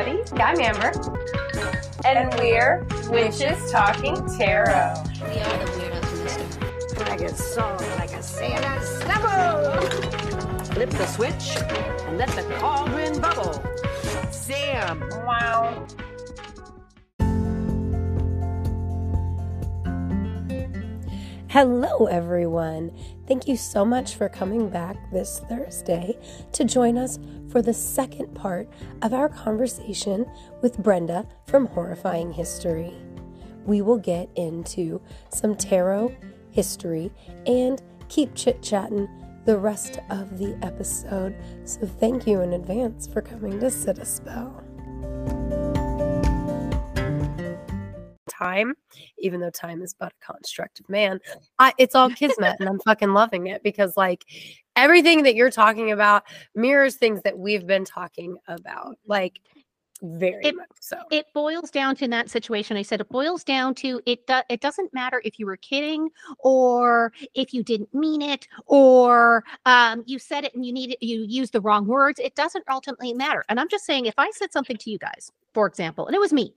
Maddie. I'm Amber. And we're Witches Talking Tarot. We are the weirdos in this story. Like a song, like a Santa snubble. Flip the switch and let the cauldron bubble. Sam. Wow. Hello, everyone. Thank you so much for coming back this Thursday to join us for the second part of our conversation with Brenda from Horrifying History. We will get into some tarot history and keep chit chatting the rest of the episode. So, thank you in advance for coming to sit a spell. time, even though time is but a construct of man. I, it's all kismet, and I'm fucking loving it because like everything that you're talking about mirrors things that we've been talking about, like very It- much so. it boils down to in that situation i said it boils down to it do, it doesn't matter if you were kidding or if you didn't mean it or um, you said it and you needed you used the wrong words it doesn't ultimately matter. And i'm just saying if i said something to you guys for example and it was me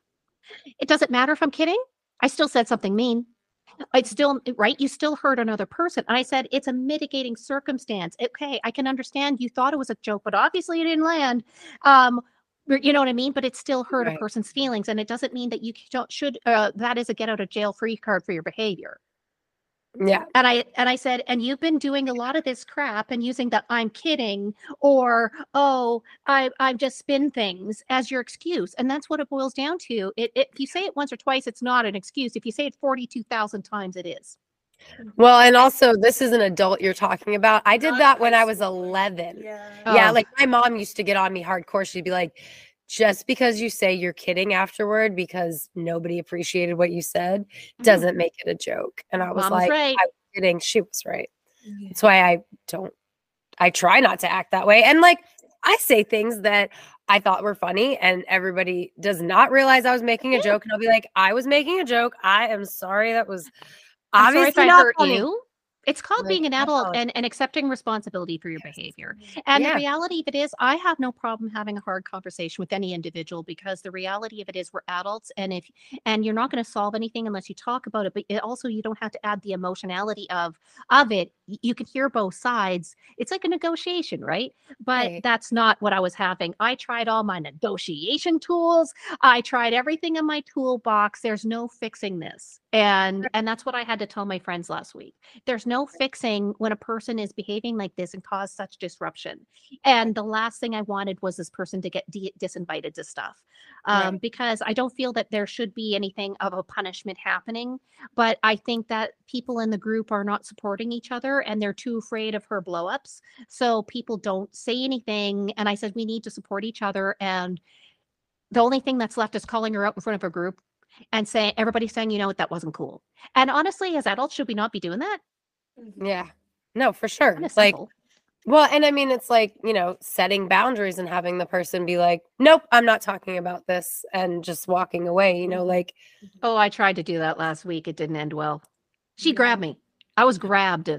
it doesn't matter if i'm kidding i still said something mean it's still right you still hurt another person i said it's a mitigating circumstance okay i can understand you thought it was a joke but obviously it didn't land um you know what I mean? But it still hurt Right. a person's feelings, and it doesn't mean that you don't should. Uh, that is a get out of jail free card for your behavior. Yeah. And I and I said, and you've been doing a lot of this crap and using the "I'm kidding" or "Oh, I I just spin things" as your excuse, and that's what it boils down to. It, it if you say it once or twice, it's not an excuse. If you say it forty two thousand times, it is. Well, and also, this is an adult you're talking about. I did that when I was 11. Yeah. Yeah, Oh. like my mom used to get on me hardcore. She'd be like, just because you say you're kidding afterward because nobody appreciated what you said doesn't make it a joke. And I was Mm-hmm. Like, right. I was kidding. She was right. That's why I don't, I try not to act that way. And like, I say things that I thought were funny, and everybody does not realize I was making a joke. And I'll be like, I was making a joke. I am sorry. That was I'm obviously I not hurt funny. you. It's called Like, being an adult and, and accepting responsibility for your behavior. Mm-hmm. And Yeah. the reality of it is, I have no problem having a hard conversation with any individual because the reality of it is we're adults, and if and you're not going to solve anything unless you talk about it. But it also, you don't have to add the emotionality of of it. You can hear both sides. It's like a negotiation, right? But Right. that's not what I was having. I tried all my negotiation tools. I tried everything in my toolbox. There's no fixing this. And and that's what I had to tell my friends last week. There's no fixing when a person is behaving like this and cause such disruption. And the last thing I wanted was this person to get de- disinvited to stuff. Um, Right. because I don't feel that there should be anything of a punishment happening. But I think that people in the group are not supporting each other and they're too afraid of her blowups. So people don't say anything. And I said, we need to support each other. And the only thing that's left is calling her out in front of a group and saying, everybody's saying, you know what, that wasn't cool. And honestly, as adults, should we not be doing that? Mm-hmm. Yeah. No, for sure. Kinda Like, simple. Well, and I mean, it's like, you know, setting boundaries and having the person be like, nope, I'm not talking about this and just walking away, you know, mm-hmm. like, oh, I tried to do that last week. It didn't end well. She grabbed me. I was grabbed.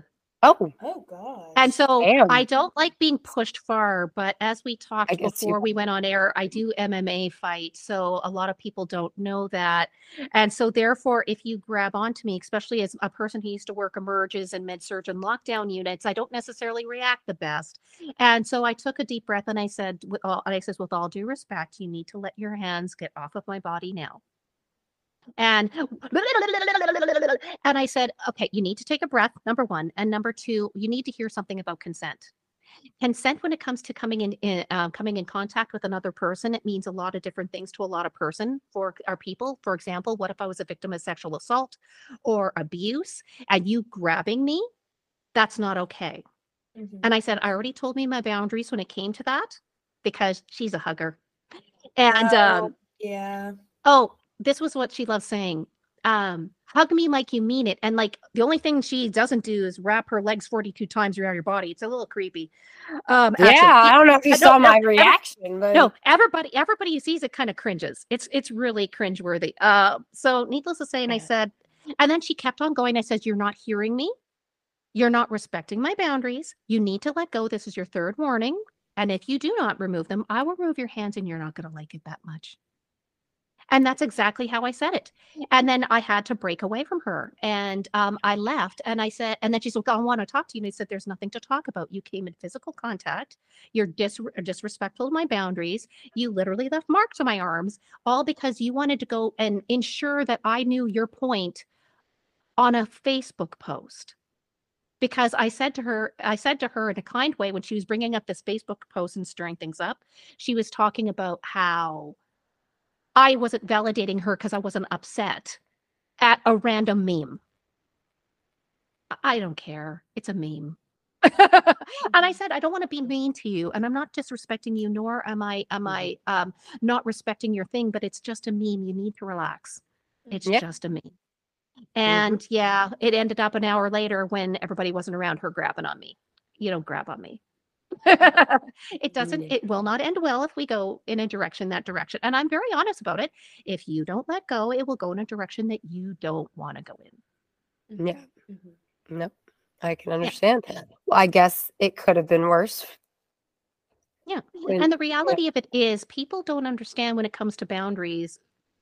Oh, Oh God. And so Damn. I don't like being pushed far, but as we talked guess you before we went on air, I do MMA fight. So a lot of people don't know that. And so therefore, if you grab onto me, especially as a person who used to work emerges and med surg and lockdown units, I don't necessarily react the best. And so I took a deep breath and I said, with uh, all, and I says, with all due respect, you need to let your hands get off of my body now. And and I said, okay, you need to take a breath, number one. And number two, you need to hear something about consent. Consent, when it comes to coming in, in uh, coming in contact with another person, it means a lot of different things to a lot of person for our people. For example, what if I was a victim of sexual assault or abuse, and you grabbing me? That's not okay. Mhm. And I said, I already told me my boundaries when it came to that because she's a hugger. And Oh, um, yeah. oh, this was what she loves saying. Um, hug me like you mean it. And like the only thing she doesn't do is wrap her legs 42 times around your body. It's a little creepy. Um, actually, yeah, I don't know if you I saw my every- reaction, but no, everybody, everybody who sees it kind of cringes. It's it's really cringeworthy. Uh, so needless to say, and I said, and then she kept on going. I said, You're not hearing me. You're not respecting my boundaries. You need to let go. This is your third warning. And if you do not remove them, I will remove your hands and you're not going to like it that much. And that's exactly how I said it. And then I had to break away from her. And um, I left and I said, and then she said, I want to talk to you. And I said, There's nothing to talk about. You came in physical contact. You're dis- disrespectful of my boundaries. You literally left marks on my arms, all because you wanted to go and ensure that I knew your point on a Facebook post because I said to her, I said to her in a kind way when she was bringing up this Facebook post and stirring things up, she was talking about how I wasn't validating her because I wasn't upset at a random meme. I- don't care. It's a meme. and I mm-hmm. said, I don't want to be mean to you, and I'm not disrespecting you, nor am I am I mm-hmm. um, not respecting your thing. But it's just a meme. You need to relax. It's Yeah. just a meme. Mm-hmm. And yeah, it ended up an hour later when everybody wasn't around her grabbing on me. You don't grab on me. it doesn't, Mm. it will not end well if we go in a direction that direction. And I'm very honest about it. If you don't let go, it will go in a direction that you don't want to go in. Yeah. Nope. I can understand. Well, I guess it could have been worse. Yeah. When- And the reality of it is, people don't understand when it comes to boundaries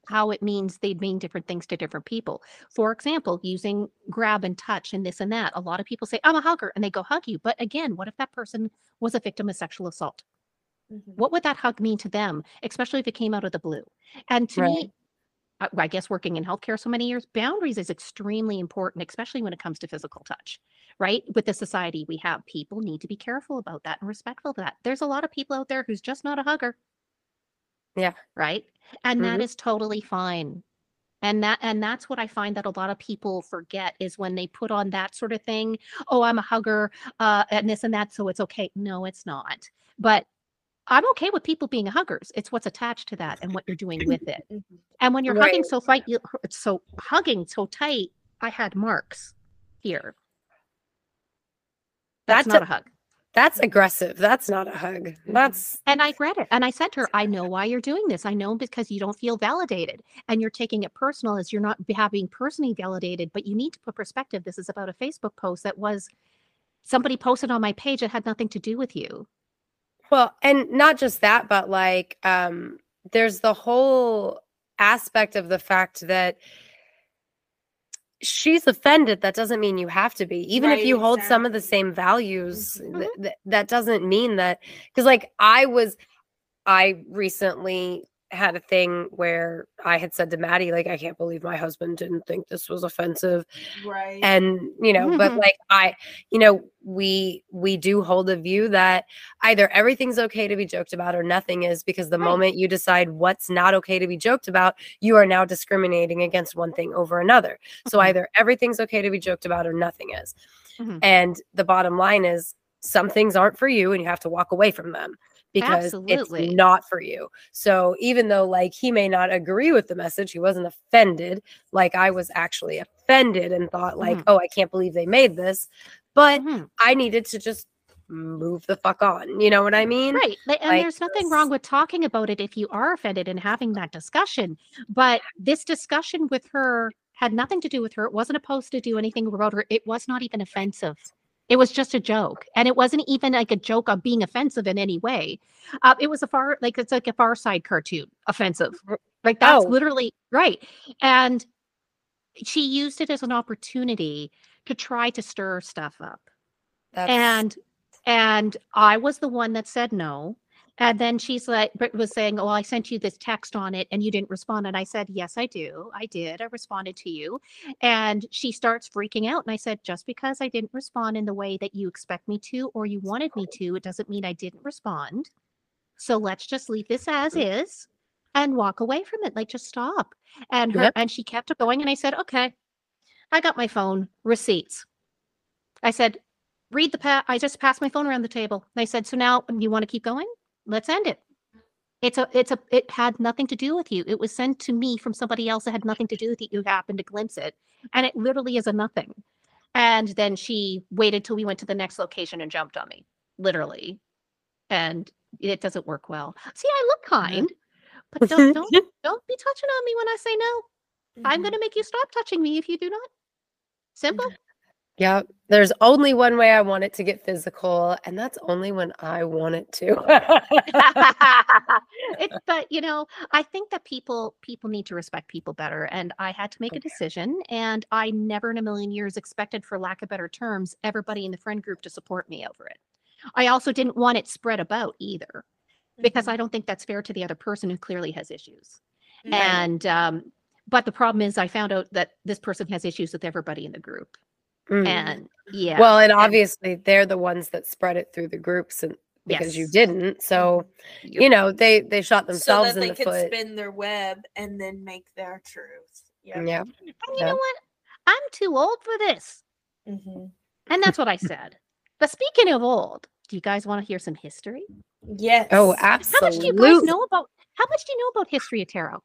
how it means they mean different things to different people. For example, using grab and touch and this and that. A lot of people say, I'm a hugger, and they go hug you. But again, what if that person was a victim of sexual assault? Mm-hmm. What would that hug mean to them, especially if it came out of the blue? And to Right. me, I, I guess working in healthcare so many years, boundaries is extremely important, especially when it comes to physical touch, right? With the society we have, people need to be careful about that and respectful of that. There's a lot of people out there who's just not a hugger. Yeah. Right. And that Mhm. is totally fine. And that and that's what I find that a lot of people forget is when they put on that sort of thing. Oh, I'm a hugger, uh, and this and that, so it's okay. No, it's not. But I'm okay with people being huggers. It's what's attached to that and what you're doing with it. And when you're hugging so tight, you so hugging so tight, I had marks here. That's That's not a- a hug. That's aggressive. That's not a hug. That's And I read it and I said to her, I know why you're doing this. I know because you don't feel validated and you're taking it personal as you're not having personally validated, but you need to put perspective. This is about a Facebook post that was somebody posted on my page that had nothing to do with you. well, and not just that, but like um there's the whole aspect of the fact that she's offended that doesn't mean you have to be even if you hold some of the same values Mhm. th- th- that doesn't mean that because like i was i recently had a thing where i had said to maddie like i can't believe my husband didn't think this was offensive Right. and you know but Mhm. like i you know we we do hold a view that either everything's okay to be joked about or nothing is because the Right. moment you decide what's not okay to be joked about you are now discriminating against one thing over another so Mhm. either everything's okay to be joked about or nothing is Mhm. and the bottom line is some things aren't for you and you have to walk away from them because Absolutely. it's not for you. So even though like he may not agree with the message, he wasn't offended. Like I was actually offended and thought like, Mhm. "Oh, I can't believe they made this." But Mhm. I needed to just move the fuck on. You know what I mean? Right. And like there's nothing wrong with talking about it if you are offended and having that discussion. But this discussion with her had nothing to do with her. It wasn't supposed to do anything about her. It was not even offensive. It was just a joke. And it wasn't even like a joke of being offensive in any way. Uh, it was a far, like, it's like a far side cartoon, offensive. Like, that's Oh. literally right. And she used it as an opportunity to try to stir stuff up That's and and I was the one that said no. And then she's like, Britt was saying, "Oh, I sent you this text on it, and you didn't respond." And I said, "Yes, I do. I did. I responded to you." And she starts freaking out, and I said, "Just because I didn't respond in the way that you expect me to, or you wanted me to, it doesn't mean I didn't respond. So let's just leave this as mm. is, and walk away from it. Like, just stop." And her Yep. and she kept going, and I said, "Okay." I got my phone receipts. I said, read the pa- I just passed my phone around the table. They said, so now you want to keep going? Let's end it. It's a, it's a, it had nothing to do with you. It was sent to me from somebody else that had nothing to do with it. You happened to glimpse it. And it literally is a nothing. And then she waited till we went to the next location and jumped on me, literally. And it doesn't work well. See, I look kind, but don't, don't, don't be touching on me when I say no. I'm mm-hmm. going to make you stop touching me if you do not. Simple. Yep. There's only one way I want it to get physical, and that's only when I want it to. it, but you know, I think that people people need to respect people better, and I had to make a decision, and I never in a million years expected, for lack of better terms, everybody in the friend group to support me over it. I also didn't want it spread about either, because I don't think that's fair to the other person who clearly has issues. Right. And um, but the problem is, I found out that this person has issues with everybody in the group, Mm. and yeah, well, and and- obviously they're the ones that spread it through the groups, and because you didn't, so Yep. you know they they shot so themselves that in they the could foot. spin their web and then make their truth. Yeah. Yeah. And you Yeah. know what? I'm too old for this. hmm And that's what I said. But speaking of old, do you guys want to hear some history? Yes. Oh, absolutely. How absolutely. much do you guys know about how much do you know about history of tarot?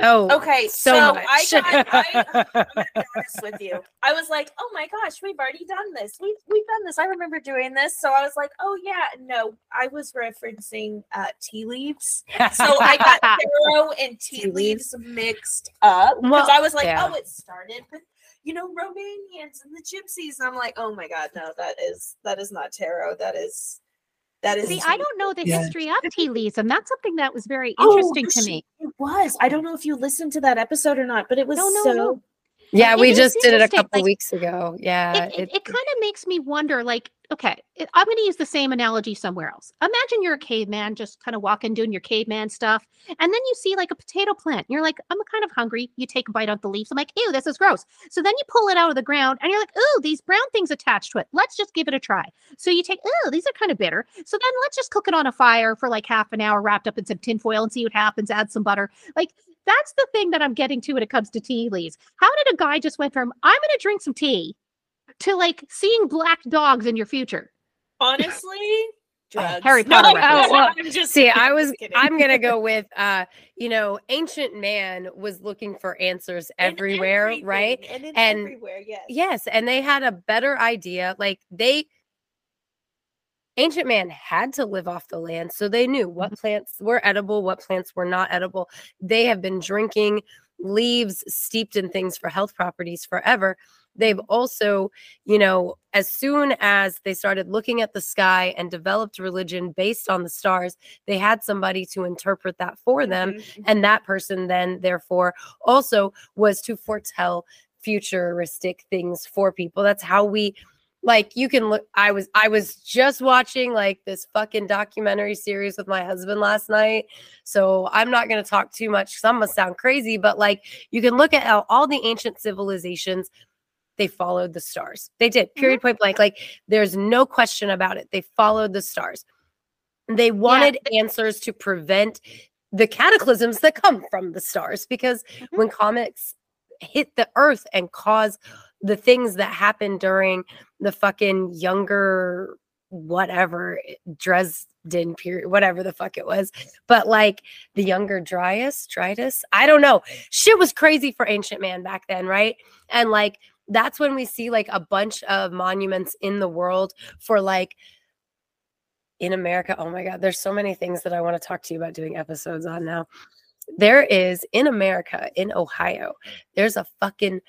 Oh, Okay, so, so. I got- I- I'm gonna be honest with you. I was like, oh my gosh, we've already done this. We've we've done this. I remember doing this. So I was like, oh yeah, no, I was referencing uh, tea leaves. So I got tarot and tea, Tea leaves. leaves mixed up because Well, I was like, yeah. oh, it started with you know Romanians and the Gypsies. And I'm like, oh my god, no, that is that is not tarot. That is that is. See, I don't know the Yeah. history of tea leaves, and that's something that was very Oh, interesting to sh- me. It was. I don't know if you listened to that episode or not, but it was No, no, so. no. Yeah, It we just did it a couple like- weeks ago. Yeah, It, it, kind of makes me wonder like, okay, I'm going to use the same analogy somewhere else. Imagine you're a caveman just kind of walking, doing your caveman stuff. And then you see like a potato plant. You're like, I'm kind of hungry. You take a bite out the leaves. I'm like, ew, this is gross. So then you pull it out of the ground and you're like, ooh, these brown things attached to it. Let's just give it a try. So you take, ooh, these are kind of bitter. So then let's just cook it on a fire for like half an hour wrapped up in some tinfoil and see what happens. Add some butter. Like, that's the thing that I'm getting to when it comes to tea leaves. How did a guy just went from I'm going to drink some tea to like seeing black dogs in your future? Honestly, drugs. Harry Potter No. Oh, well, I'm just See, kidding, I was kidding. I'm gonna go with uh, you know, ancient man was looking for answers In everywhere, right? And, And- everywhere, yes. Yes, and they had a better idea. Like they ancient man had to live off the land, so they knew what Mm-hmm. plants were edible, what plants were not edible. They have been drinking leaves steeped in things for health properties forever. They've Mm-hmm. also, you know, as soon as they started looking at the sky and developed religion based on the stars, they had somebody to interpret that for them Mhm, mhm. and that person then therefore also was to foretell futuristic things for people that's how we like you can look i was i was just watching like this fucking documentary series with my husband last night. So i'm not going to talk too much because i'm going to sound crazy but like you can look at how all the ancient civilizations they followed the stars. They did period point blank. Like there's no question about it. They followed the stars. They wanted answers to prevent the cataclysms that come from the stars because Mhm. when comets hit the earth and cause the things that happen during the fucking younger whatever Dresden period whatever the fuck it was but like the younger Dryas Dritus I don't know shit was crazy for ancient man back then right and like that's when we see like a bunch of monuments in the world for like in America. Oh my God, there's so many things that I want to talk to you about doing episodes on now. There is in America, in Ohio, there's a fucking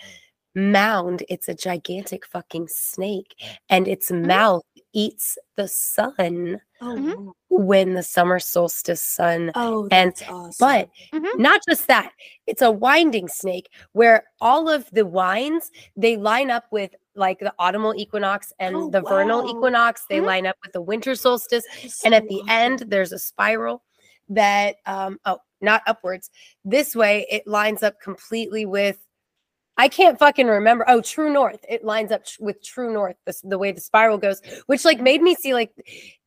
mound. It's a gigantic fucking snake, and its mouth eats the sun Oh, Mhm. when the summer solstice sun oh, And- that's awesome. but Mhm. not just that, it's a winding snake where all of the winds they line up with like the autumnal equinox and Oh, the vernal equinox. They Mhm. line up with the winter solstice. That is And at the awesome. end, there's a spiral that um oh, not upwards. This way it lines up completely with I can't fucking remember. Oh, true north. It lines up with true north, the, the way the spiral goes, which like made me see like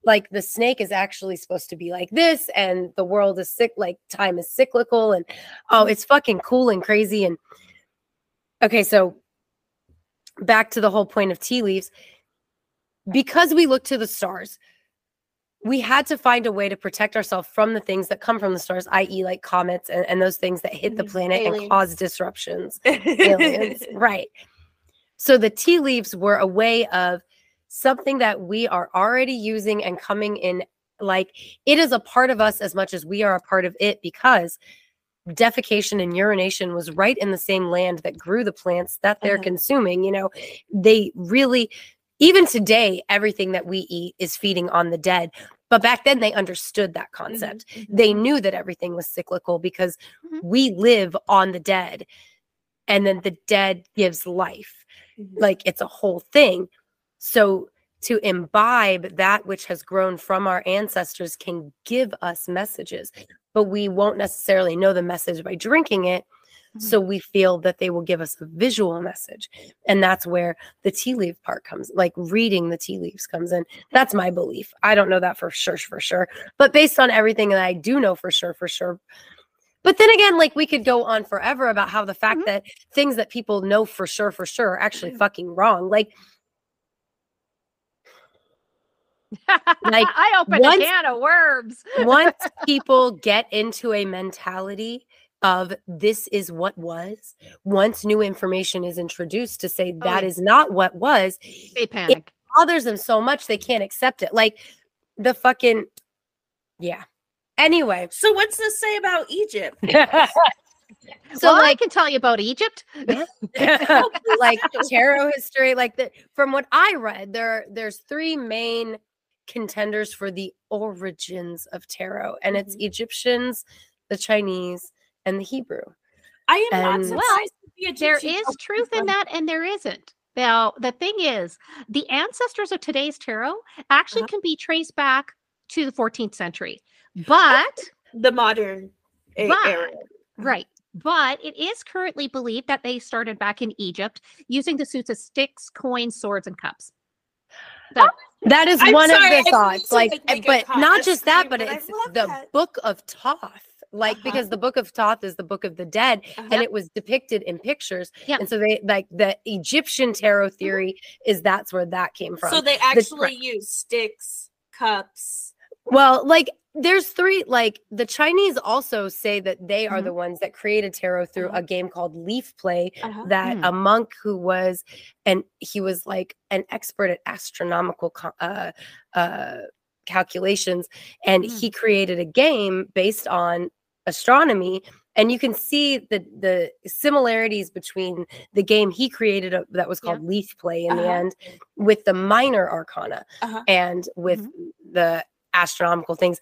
like the snake is actually supposed to be like this and the world is sick like time is cyclical and oh it's fucking cool and crazy and okay so back to the whole point of tea leaves because we look to the stars we had to find a way to protect ourselves from the things that come from the stars i.e like comets and, and those things that hit the Mhm. planet and cause disruptions aliens right so the tea leaves were a way of something that we are already using and coming in like it is a part of us as much as we are a part of it because defecation and urination was right in the same land that grew the plants that they're Uh-huh. consuming. You know, they really, even today, everything that we eat is feeding on the dead. But back then, they understood that concept. They knew that everything was cyclical because Mhm. we live on the dead, and then the dead gives life. Mhm. Like it's a whole thing. So to imbibe that which has grown from our ancestors can give us messages, but we won't necessarily know the message by drinking it. Mhm. So we feel that they will give us a visual message. And that's where the tea leaf part comes, like reading the tea leaves comes in. That's my belief. I don't know that for sure, for sure. But based on everything that I do know for sure, for sure. But then again, like we could go on forever about how the fact Mhm. that things that people know for sure, for sure, are actually fucking wrong. Like Like, I opened once- a can of worms. once people get into a mentality of this is what was, once new information is introduced to say that yeah. is not what was, They panic. it bothers them so much they can't accept it. Like the fucking yeah. Anyway, So what's this say about Egypt? so well, I can tell you about Egypt. like tarot history, like the from what I read, there there's three main contenders for the origins of tarot, and it's Mhm. Egyptians, the Chinese, and the Hebrew. I am not And- surprised. Well, the There Egyptians is truth in that, and there isn't. Now, the thing is, the ancestors of today's tarot actually Uh-huh. can be traced back to the 14th century. But, the modern But- era. right. But it is currently believed that they started back in Egypt using the suits of sticks, coins, swords, and cups. So, That is I'm one sorry, of the need thoughts. Like, like, make a but not just that, but but it's the that. book of Thoth. Like, Uh-huh. because the book of Thoth is the book of the dead, and Uh-huh. it was depicted in pictures. Yeah. And so they like the Egyptian tarot theory is that's where that came from. So they actually use sticks, cups. Well, like there's three like the Chinese also say that they are Mhm. the ones that created tarot through Uh-huh. a game called Leaf Play Uh-huh. that Mm. a monk who was and he was like an expert at astronomical uh uh calculations and Mm. he created a game based on astronomy and you can see the the similarities between the game he created uh, that was Yeah. called Leaf Play in the Uh-huh. end with the minor arcana Uh-huh. and with Mm-hmm. the astronomical things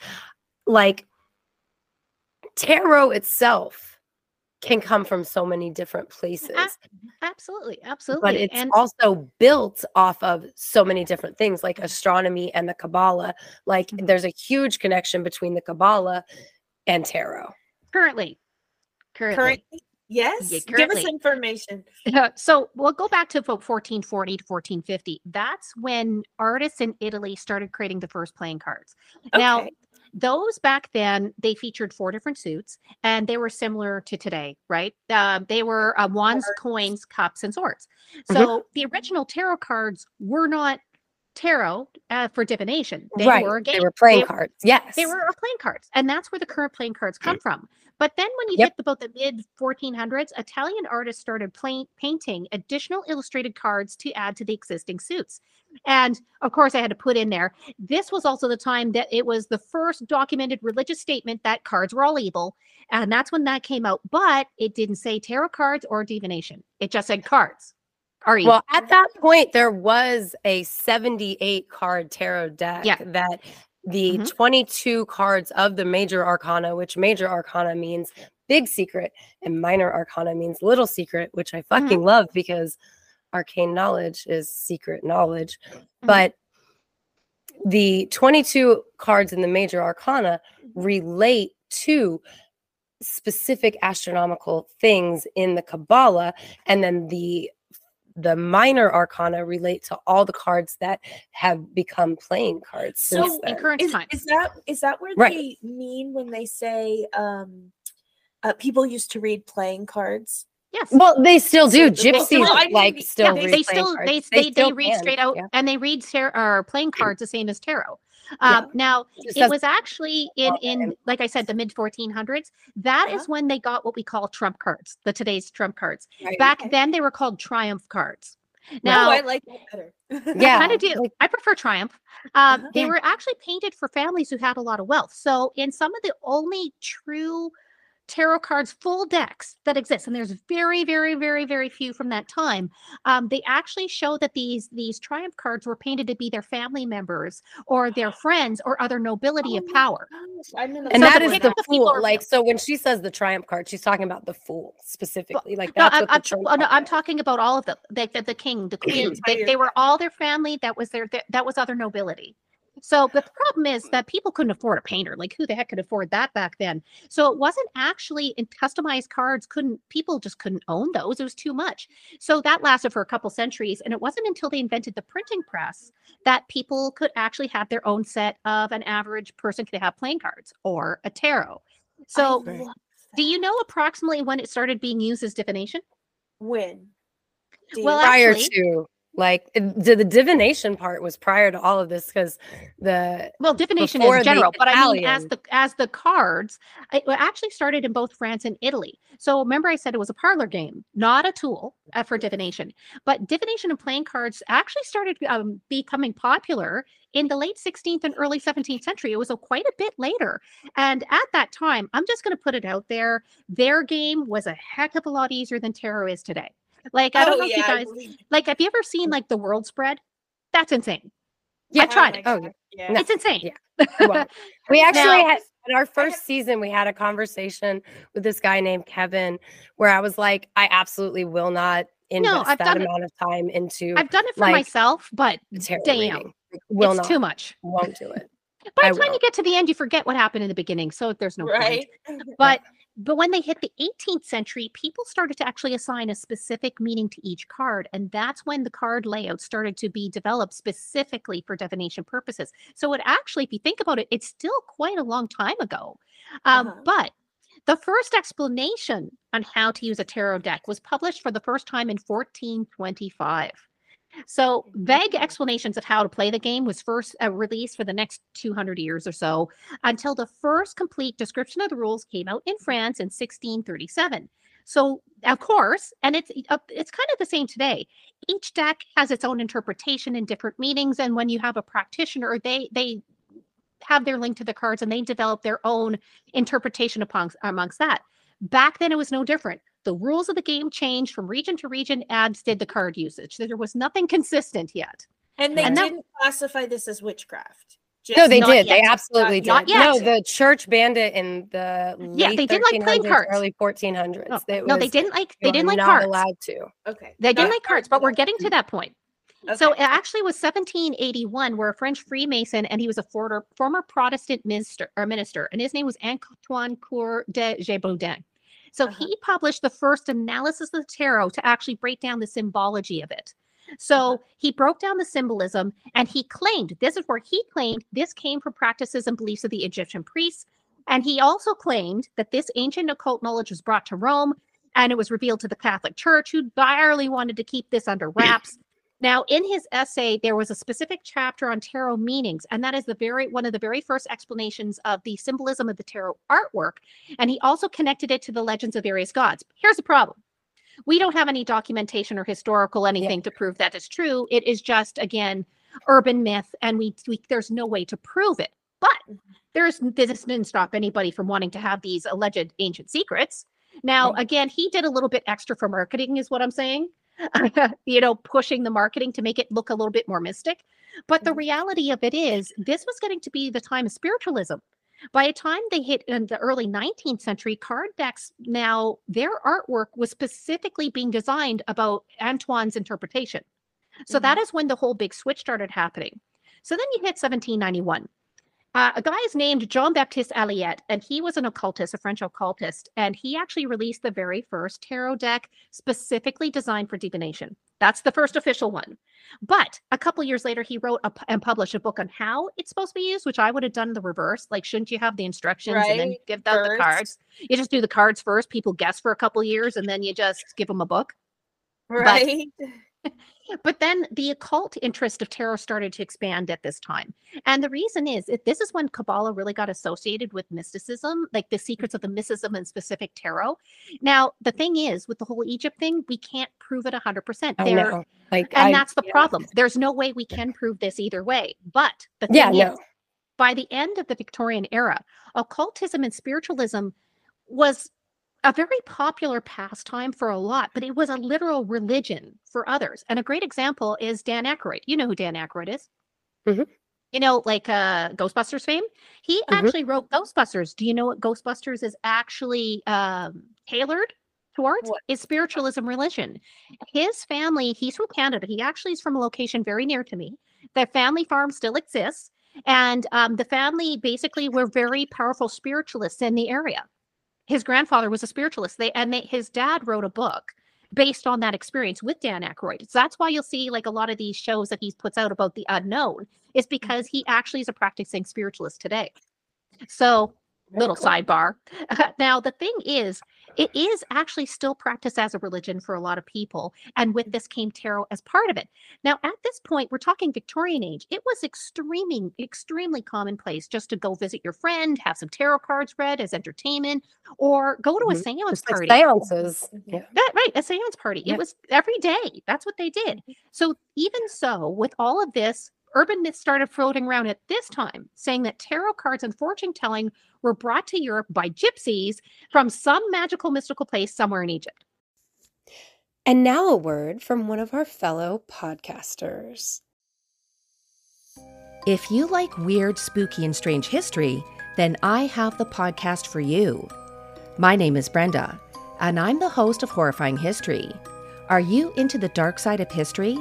like tarot itself can come from so many different places absolutely. Absolutely. but it's and also built off of so many different things like astronomy and the kabbalah like Mhm. there's a huge connection between the kabbalah and tarot currently, currently. Currently, yes. Give us information. Uh, so we'll go back to about 1440 to 1450. That's when artists in Italy started creating the first playing cards. Now, those back then they featured four different suits, and they were similar to today, right? Um, they were uh, wands, Swords. coins, cups, and swords. So the original tarot cards were not tarot uh, for divination. They right were a game. they were playing They- cards yes They were playing cards, and that's where the current playing cards come from. But then, when you Yep. hit about the mid 1400s, Italian artists started playing, painting additional illustrated cards to add to the existing suits. And of course, I had to put in there. This was also the time that it was the first documented religious statement that cards were all evil, and that's when that came out. But it didn't say tarot cards or divination; it just said cards are well at that point there was a 78 card tarot deck Yeah. that the Mhm. 22 cards of the major arcana which major arcana means big secret and minor arcana means little secret which i Mm-hmm. fucking love because arcane knowledge is secret knowledge Mm-hmm. but the 22 cards in the major arcana relate to specific astronomical things in the kabbalah and then the the minor arcana relate to all the cards that have become playing cards since So, in current Is, times. is that is that what Right. they mean when they say um uh, people used to read playing cards? yes. well they still do So- well, gypsies well, I mean, like yeah, still they- yeah, read they still cards. they they, they, still read can, straight out yeah. and they read tar- or playing cards the same as tarot. Yeah. Um, now Just it was actually in in like I said the mid 1400s. That is Uh-huh. when they got what we call trump cards, the today's trump cards. right? Back Okay. then they were called triumph cards. Now Oh, I like that better. Yeah, kind of do. like- I prefer Triumph. Um, Uh-huh. They were actually painted for families who had a lot of wealth. So, in some of the only true tarot cards full decks that exist and there's very very very very few from that time um, they actually show that these these triumph cards were painted to be their family members or their friends or other nobility of Oh my power gosh, I'm in the And So that the is the of the people fool. are Like, so when she says the triumph card, she's talking about the fool specifically. Like, no, that's I'm, what the I'm, oh, no, I'm talking about all of them. Like the, the king, the queen. they, they were all their family. That was their, that was other nobility. So, but the problem is that people couldn't afford a painter. Like, who the heck could afford that back then? So, it wasn't actually in customized cards. Couldn't people just couldn't own those? It was too much. So that lasted for a couple centuries, and it wasn't until they invented the printing press that people could actually have their own set of an average person could have playing cards or a tarot. So, do you know approximately when it started being used as divination? when? Well, prior actually- to like it- the, the divination part was prior to all of this because the Well, divination before in general, but I mean, as the as the cards, it actually started in both France and Italy. So remember, I said it was a parlor game, not a tool uh, for divination. But divination and playing cards actually started um, becoming popular in the late 16th and early 17th century. It was a, quite a bit later, and at that time, I'm just going to put it out there: their game was a heck of a lot easier than tarot is today. Like I don't Oh, know if you yeah, I guys believe- like. Have you ever seen like the world spread? That's insane. Yeah. I tried it. Oh, yeah. No. It's insane. Yeah. well, we actually Now- had in our first season we had a conversation with this guy named Kevin where I was like, I absolutely will not invest I've that done it. amount of time into I've done it for like, myself, but damn, reading. Will it's not, too much. won't do it. By I the time you get to the end, you forget what happened in the beginning, so there's no point. But but when they hit the 18th century, people started to actually assign a specific meaning to each card, and that's when the card layout started to be developed specifically for divination purposes. So it actually, if you think about it, it's still quite a long time ago. Um, Uh-huh. But the first explanation on how to use a tarot deck was published for the first time in 1425. So, vague explanations of how to play the game was first uh, released for the next 200 years or so until the first complete description of the rules came out in France in 1637. So, of course, and it's uh, it's kind of the same today. Each deck has its own interpretation and different meanings, and when you have a practitioner, they they have their link to the cards and they develop their own interpretation upon amongst that. Back then, it was no different. The rules of the game changed from region to region, as did the card usage. There was nothing consistent yet. And they And didn't classify this as witchcraft. No, they not did. They yet. absolutely did. Not No, the church banned it in the Yeah, they didn't like playing cards. early 1400s. No, It no, they didn't like you they didn't like not cards. allowed to. Okay. They didn't like cards, but we're getting to that point. So it actually was 1781, where a French Freemason and he was a former, former Protestant minister or minister, and his name was Antoine Court de Gébelin. So Uh-huh. he published the first analysis of the tarot to actually break down the symbology of it. So Uh-huh. he broke down the symbolism and he claimed this is where he claimed this came from practices and beliefs of the Egyptian priests. And he also claimed that this ancient occult knowledge was brought to Rome and it was revealed to the Catholic Church, who barely wanted to keep this under wraps. Now, in his essay, there was a specific chapter on tarot meanings, and that is the very one of the very first explanations of the symbolism of the tarot artwork. And he also connected it to the legends of various gods. Here's the problem: we don't have any documentation or historical anything to prove that is true. It is just again urban myth, and we, we there's no way to prove it. But there's this didn't stop anybody from wanting to have these alleged ancient secrets. Now, again, he did a little bit extra for marketing, is what I'm saying. you know, pushing the marketing to make it look a little bit more mystic. But the Mhm. reality of it is, this was getting to be the time of spiritualism. By the time they hit in the early 19th century, card decks now their artwork was specifically being designed about Antoine's interpretation. So that is when the whole big switch started happening. So then you hit 1791. Uh, a guy is named Jean Baptiste Alliette, and he was an occultist, a French occultist, and he actually released the very first tarot deck specifically designed for divination. That's the first official one. But a couple years later, he wrote a, and published a book on how it's supposed to be used, which I would have done the reverse. Like, shouldn't you have the instructions and then Right, give out the cards? You just do the cards first. People guess for a couple years, and then you just give them a book. Right. But then the occult interest of tarot started to expand at this time. And the reason is that this is when Kabbalah really got associated with mysticism, like the secrets of the mysticism and specific tarot. Now, the thing is, with the whole Egypt thing, we can't prove it 100%. I There, know. Like, and I, that's the yeah. problem. There's no way we can prove this either way. But the thing Yeah, is, no. by the end of the Victorian era, occultism and spiritualism was a very popular pastime for a lot, but it was a literal religion for others. And a great example is Dan Aykroyd. You know who Dan Aykroyd is? Mhm. You know, like uh, Ghostbusters fame. He Mhm. actually wrote Ghostbusters. Do you know what Ghostbusters is actually um, tailored towards? What? Is spiritualism religion. His family, he's from Canada. He actually is from a location very near to me. Their family farm still exists. And um, the family basically were very powerful spiritualists in the area his grandfather was a spiritualist. They and they, his dad wrote a book based on that experience with Dan Aykroyd. So that's why you'll see like a lot of these shows that he puts out about the unknown is mm-hmm. because he actually is a practicing spiritualist today. So little sidebar. now the thing is, it is actually still practiced as a religion for a lot of people, and with this came tarot as part of it. Now at this point, we're talking Victorian age. It was extremely, extremely commonplace just to go visit your friend, have some tarot cards read as entertainment, or go to a Mhm. seance party. seances. Yeah. That right, a seance party. Yeah. It was every day. That's what they did. So even so, with all of this, urban myths started floating around at this time, saying that tarot cards and fortune telling were brought to Europe by gypsies from some magical mystical place somewhere in Egypt. And now a word from one of our fellow podcasters. If you like weird, spooky, and strange history, then I have the podcast for you. My name is Brenda, and I'm the host of Horrifying History. Are you into the dark side of history?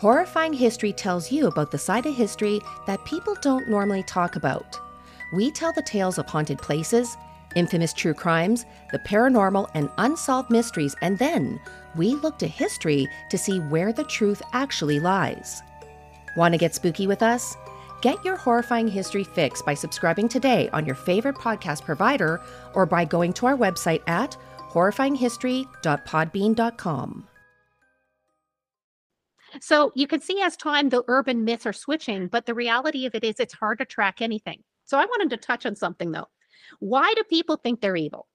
Horrifying History tells you about the side of history that people don't normally talk about. We tell the tales of haunted places, infamous true crimes, the paranormal, and unsolved mysteries, and then we look to history to see where the truth actually lies. Want to get spooky with us? Get your horrifying history fix by subscribing today on your favorite podcast provider or by going to our website at horrifyinghistory.podbean.com. So you can see as time the urban myths are switching, but the reality of it is it's hard to track anything. So I wanted to touch on something though. Why do people think they're evil?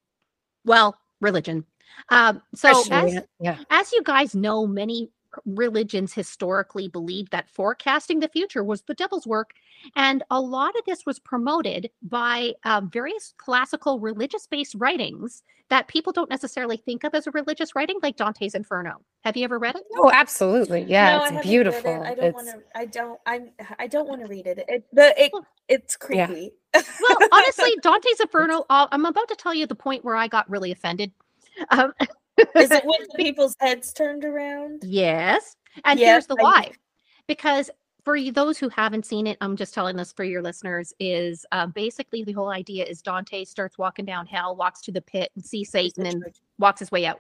Well, religion. Um, so as, yeah. as you guys know, many religions historically believed that forecasting the future was the devil's work. And a lot of this was promoted by um, various classical religious based writings that people don't necessarily think of as a religious writing, like Dante's Inferno. Have you ever read it? Oh, absolutely. Yeah, No, it's haven't read it. beautiful. I don't want to. I don't. I'm. I don't want to read it. It. The. It. It's Yeah. creepy. Well, honestly, Dante's Inferno, uh, I'm about to tell you the point where I got really offended. Um, Is it when people's heads turned around? Yes. And Yeah, here's the why. Because for you, those who haven't seen it, I'm just telling this for your listeners, is uh, basically the whole idea is Dante starts walking down hell, walks to the pit and sees Satan and walks his way out.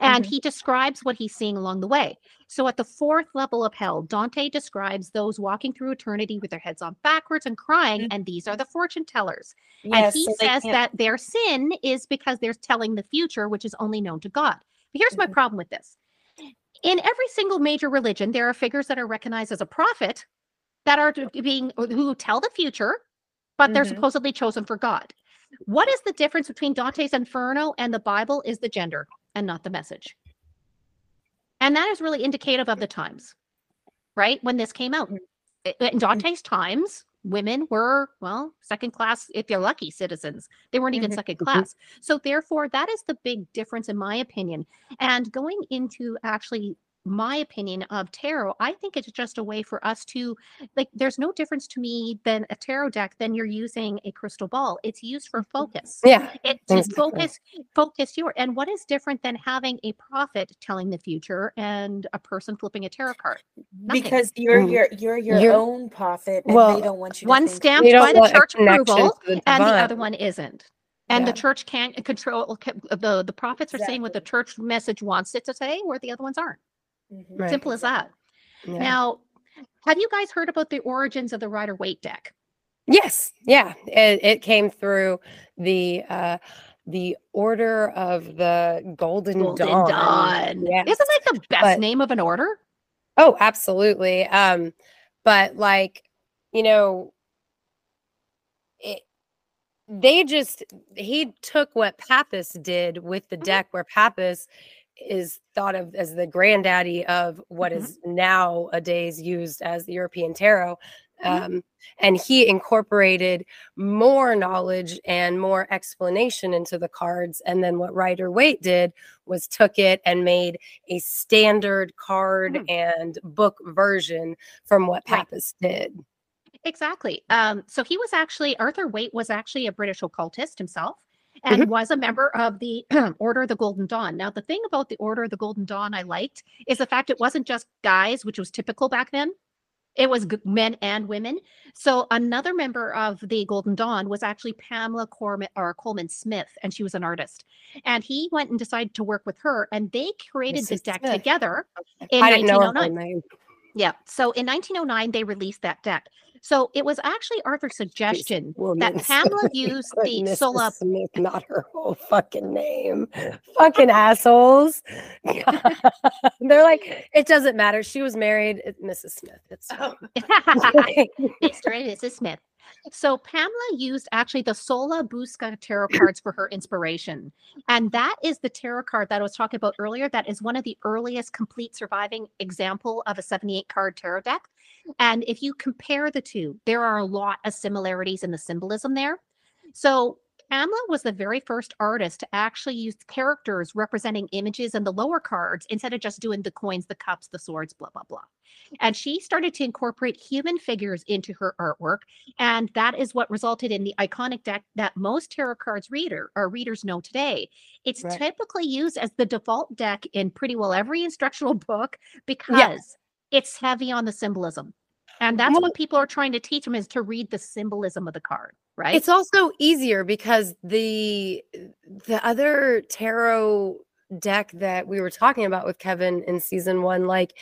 And Mhm. he describes what he's seeing along the way. So at the fourth level of hell, Dante describes those walking through eternity with their heads on backwards and crying, Mhm. and these are the fortune tellers. and he so says can't- that their sin is because they're telling the future, which is only known to God. But here's my Mhm. problem with this. In every single major religion, there are figures that are recognized as a prophet that are being who tell the future, but they're Mhm. supposedly chosen for God. What is the difference between Dante's Inferno and the Bible is the gender and not the message. And that is really indicative of the times, right? When this came out. Mhm. In Dante's times, women were, well, second class, if you're lucky, citizens. They weren't even Mhm. second class. So, therefore, that is the big difference, in my opinion. And going into actually my opinion of tarot, I think it's just a way for us to, like, there's no difference to me than a tarot deck than you're using a crystal ball. It's used for focus. yeah. It to Exactly. focus focus your and what is different than having a prophet telling the future and a person flipping a tarot card? Nothing. because you're Mm. your you're your You're- own prophet, and well, they don't want you. to One stamped by the church approval the and the other one isn't. And Yeah. the church can't control the the prophets are saying what the church message wants it to say, where the other ones aren't. Mhm. Right. Simple as that. Yeah. Now, have you guys heard about the origins of the Rider Waite deck? Yes, yeah, it, it came through the uh the Order of the Golden, Golden Dawn. Dawn. Yes. Isn't that the best But- name of an order? Oh, absolutely. Um, but like, you know, it they just he took what Papus did with the Mhm. deck where Papus is thought of as the granddaddy of what Mhm. is nowadays used as the European tarot. Mhm. Um, and he incorporated more knowledge and more explanation into the cards. And then what Rider Waite did was took it and made a standard card Mhm. and book version from what. Papus did. Exactly. Um, so he was actually Arthur Waite was actually a British occultist himself Mm-hmm. and was a member of the Order of the Golden Dawn. Now, the thing about the Order of the Golden Dawn I liked is the fact it wasn't just guys, which was typical back then. It was men and women. So another member of the Golden Dawn was actually Pamela Corman or Colman Smith, and she was an artist. And he went and decided to work with her, and they created this Mrs. deck Smith. together. In I didn't know her 1909. name. Yeah. So in 1909, they released that deck. So it was actually Arthur's suggestion that Pamela used the Mrs. Sola. Smith, not her whole fucking name. fucking assholes. They're like, it doesn't matter. She was married. Mrs. Smith. It's Oh, and Mrs. Smith. So Pamela used actually the Sola Busca tarot cards for her inspiration. And that is the tarot card that I was talking about earlier. That is one of the earliest complete surviving example of a 78 card tarot deck. And if you compare the two, there are a lot of similarities in the symbolism there. So Pamela was the very first artist to actually use characters representing images in the lower cards instead of just doing the coins, the cups, the swords, blah, blah, blah. And she started to incorporate human figures into her artwork. And that is what resulted in the iconic deck that most tarot cards reader or readers know today. It's Right. typically used as the default deck in pretty well every instructional book because it's heavy on the symbolism. And that's Well- what people are trying to teach them is to read the symbolism of the card, right? It's also easier because the the other tarot deck that we were talking about with Kevin in season one, like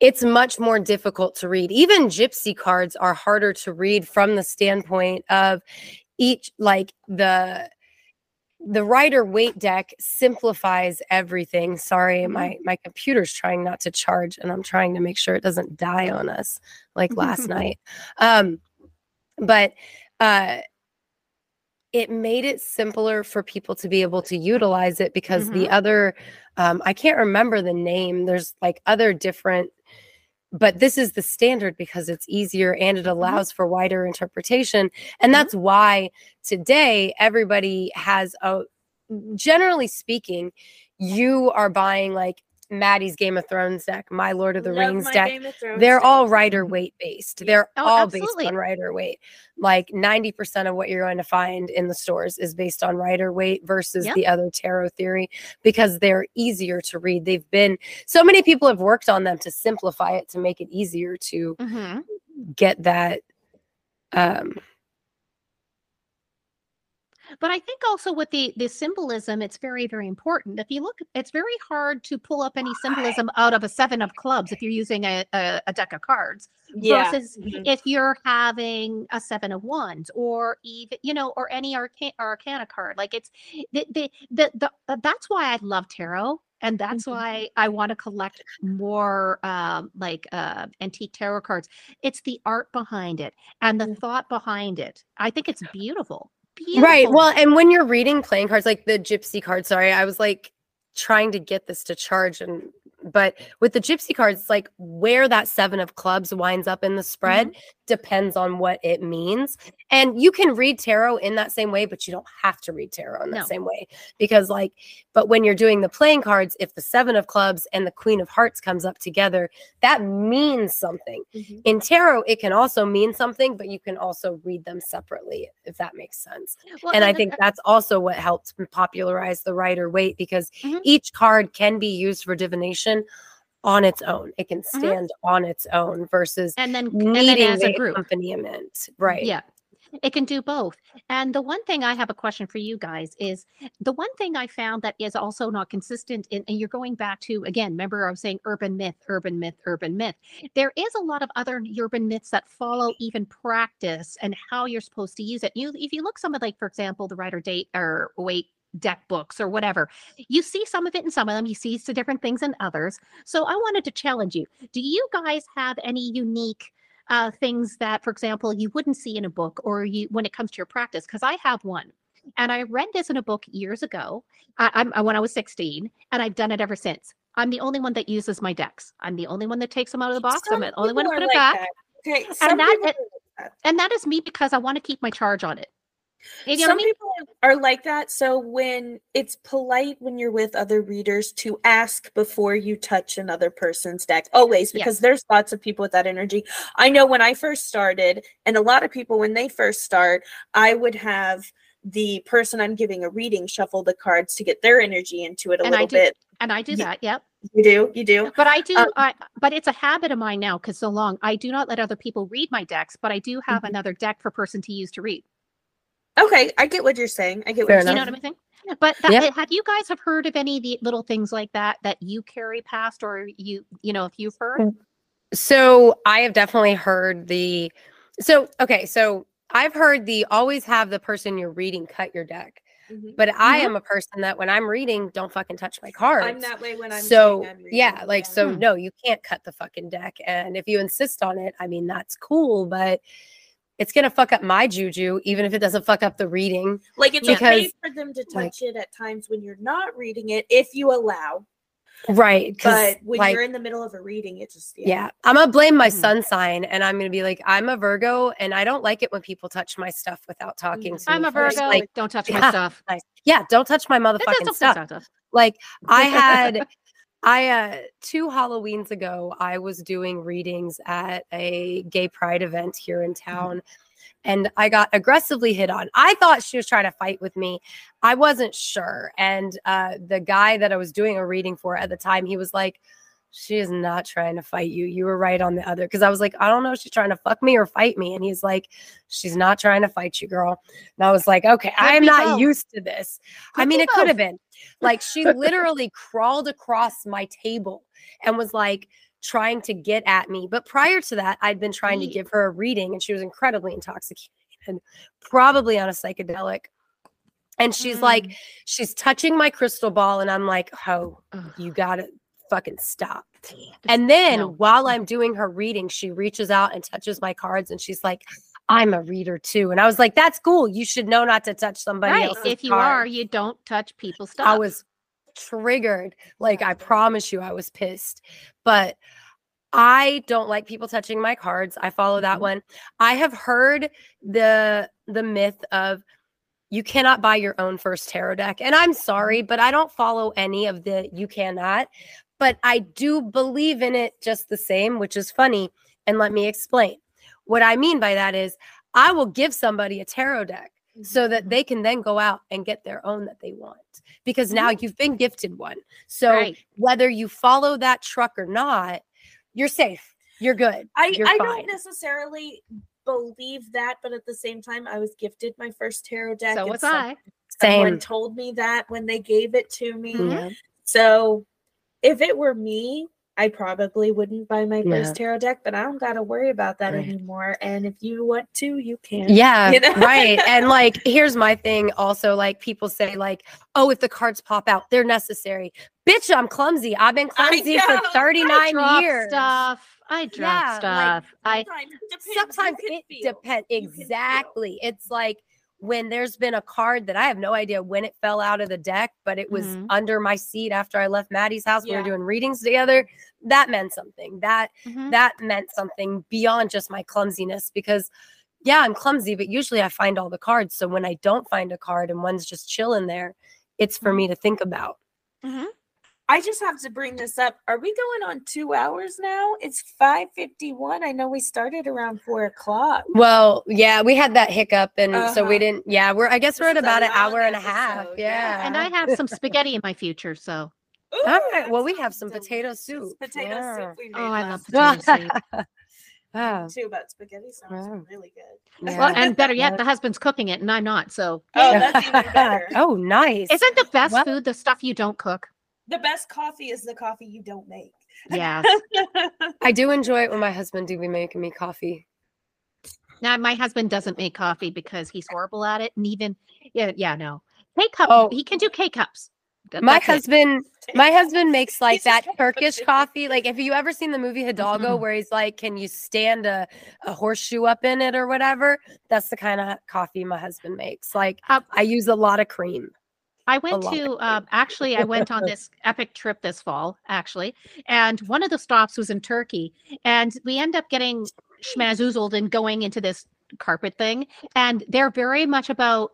it's much more difficult to read. Even gypsy cards are harder to read from the standpoint of each like the the Rider-Waite deck simplifies everything. Sorry, Mhm. my my computer's trying not to charge and I'm trying to make sure it doesn't die on us like last night. Um but uh it made it simpler for people to be able to utilize it because the other um I can't remember the name there's like other different but this is the standard because it's easier and it allows for wider interpretation and that's why today everybody has a generally speaking you are buying like Maddie's Game of Thrones deck, my Lord of the love Rings deck. They're deck. all Rider-Waite based. They're Oh, all absolutely. based on Rider-Waite. Like 90% of what you're going to find in the stores is based on Rider-Waite versus Yep. the other tarot theory because they're easier to read. They've been so many people have worked on them to simplify it to make it easier to Mhm. get that um But I think also with the the symbolism, it's very very important. If you look, it's very hard to pull up any symbolism out of a seven of clubs if you're using a, a, a deck of cards Yeah. versus Mhm. if you're having a seven of wands or even you know or any arcana, arcana card. Like it's the the the, the uh, that's why I love tarot. And that's Mhm. why I want to collect more um, like uh, antique tarot cards. It's the art behind it and the thought behind it. I think it's beautiful. Beautiful. Right. Well, and when you're reading playing cards, like the gypsy card, sorry, I was like trying to get this to charge and but with the gypsy cards, it's like where that seven of clubs winds up in the spread mm-hmm. Depends on what it means. And you can read tarot in that same way, but you don't have to read tarot in that No. same way. Because like, but when you're doing the playing cards, if the seven of clubs and the queen of hearts comes up together, that means something. Mhm. In tarot, it can also mean something, but you can also read them separately, if that makes sense Well, and I the- think that's also what helped popularize the Rider-Waite because Mhm. each card can be used for divination on its own. It can Mhm. stand on its own versus and then and then needing as a group accompaniment. Right. yeah it can do both and the one thing i have a question for you guys is the one thing i found that is also not consistent in, and you're going back to again remember i was saying urban myth urban myth urban myth there is a lot of other urban myths that follow even practice and how you're supposed to use it you if you look some of like for example the writer date or weight deck books or whatever you see some of it in some of them you see some different things in others so i wanted to challenge you do you guys have any unique uh, things that, for example, you wouldn't see in a book or you when it comes to your practice? Because I have one. And I read this in a book years ago. I, I'm when I was 16, and I've done it ever since. I'm the only one that uses my decks. I'm the only one that takes them out of the box. I'm the only one to put are it like back. that. Okay, some it- that. And that is me because I want to keep my charge on it. You know what I Some mean? people are like that. So when it's polite when you're with other readers to ask before you touch another person's deck, always, because there's lots of people with that energy. I know when I first started, and a lot of people when they first start, I would have the person I'm giving a reading shuffle the cards to get their energy into it a And little do- bit. And I do that. Yep. You do, you do. But I do, Um, I, but it's a habit of mine now because so long I do not let other people read my decks, but I do have Mhm. another deck for person to use to read. Okay, I get what you're saying. I get Fair what you're You know saying. what I'm saying? But that, Yeah. have you guys have heard of any of the little things like that that you carry past, or you, you know, if you've heard? So I have definitely heard the. So okay, so I've heard the always have the person you're reading cut your deck, Mhm. but I Mhm. am a person that when I'm reading, don't fucking touch my cards. I'm that way when I'm so saying I'm yeah, reading, like so Hmm. no, you can't cut the fucking deck, and if you insist on it, I mean that's cool, but it's gonna fuck up my juju, even if it doesn't fuck up the reading. Like it's Yeah. okay Because, for them to touch like- it at times when you're not reading it, if you allow. Right. 'cause, But when like, you're in the middle of a reading, it just yeah. I'm gonna blame my Mhm. sun sign and I'm gonna be like, I'm a Virgo and I don't like it when people touch my stuff without talking Mhm. to I'm me a first. Virgo. Like, don't touch yeah, my stuff. nice. Yeah, don't touch my That- that's motherfucking stuff. stuff. Like I had I uh two Halloweens ago I was doing readings at a gay pride event here in town and I got aggressively hit on. I thought she was trying to fight with me. I wasn't sure. And uh the guy that I was doing a reading for at the time he was like she is not trying to fight you. You were right on the other because I was like, I don't know if she's trying to fuck me or fight me. And he's like, She's not trying to fight you, girl. And I was like, Okay, I am not both. used to this. I mean, it could have been. Like she literally crawled across my table and was like trying to get at me. But prior to that, I'd been trying to give her a reading and she was incredibly intoxicated, and probably on a psychedelic. And she's like, Mm. she's touching my crystal ball, and I'm like, oh, you gotta fucking stop. And then no. while I'm doing her reading, she reaches out and touches my cards and she's like, I'm a reader too. And I was like, that's cool. You should know not to touch somebody right. else's If you card. are, you don't touch people's stuff. I was triggered. Like I promise you, I was pissed. But I don't like people touching my cards. I follow that Mhm. one. I have heard the the myth of you cannot buy your own first tarot deck. And I'm sorry, but I don't follow any of the you cannot. But I do believe in it just the same, which is funny. And let me explain. What I mean by that is I will give somebody a tarot deck so that they can then go out and get their own that they want because now you've been gifted one. So Right. whether you follow that truck or not, you're safe. You're good. I, You're I don't necessarily believe that, but at the same time, I was gifted my first tarot deck. So was some- I. Someone Same. told me that when they gave it to me. Mhm. So if it were me, I probably wouldn't buy my Yeah. first tarot deck, but I don't got to worry about that Right. anymore. And if you want to, you can. Yeah, You know? right. And like, here's my thing also like, people say, like, oh, if the cards pop out, they're necessary. Bitch, I'm clumsy. I've been clumsy for know. I 39 years. stuff. I drop Yeah, like, stuff. I Sometimes it depends. Sometimes it depends. You can feel. Exactly. It's like when there's been a card that I have no idea when it fell out of the deck, but it was Mhm. under my seat after I left Maddie's house. We were doing readings together. That meant something. That Mhm. that meant something beyond just my clumsiness because yeah, I'm clumsy, but usually I find all the cards. So when I don't find a card and one's just chilling there, it's for me to think about. I just have to bring this up. Are we going on two hours now? It's five fifty one. I know we started around four o'clock. Well, yeah, we had that hiccup and so we Uh-huh. didn't yeah, we're I guess we're at This about an long hour and a half. Yeah. yeah. and I have some spaghetti in my future. So Ooh, All right, well, we have some delicious. potato soup. Potato Yeah. soup. We made oh, I love potato soup. Oh, too, but spaghetti sounds Wow. really good. yeah. Well, and better yet, the husband's cooking it and I'm not. So Oh, that's even better. oh, nice. isn't the best Well- food the stuff you don't cook? The best coffee is the coffee you don't make. Yes. I do enjoy it when my husband do be making me coffee. now my husband doesn't make coffee because he's horrible at it. And even yeah, yeah, no. K cup Oh. he can do K cups. That- My that's it. husband, my husband makes like He's that Turkish coffee. Like, if you ever seen the movie Hidalgo, Mhm. where he's like, "Can you stand a, a horseshoe up in it or whatever?" That's the kind of coffee my husband makes. Like, Um, I use a lot of cream. I went to um, actually I went on this epic trip this fall actually, and one of the stops was in Turkey, and we end up getting schmazoozled and going into this carpet thing, and they're very much about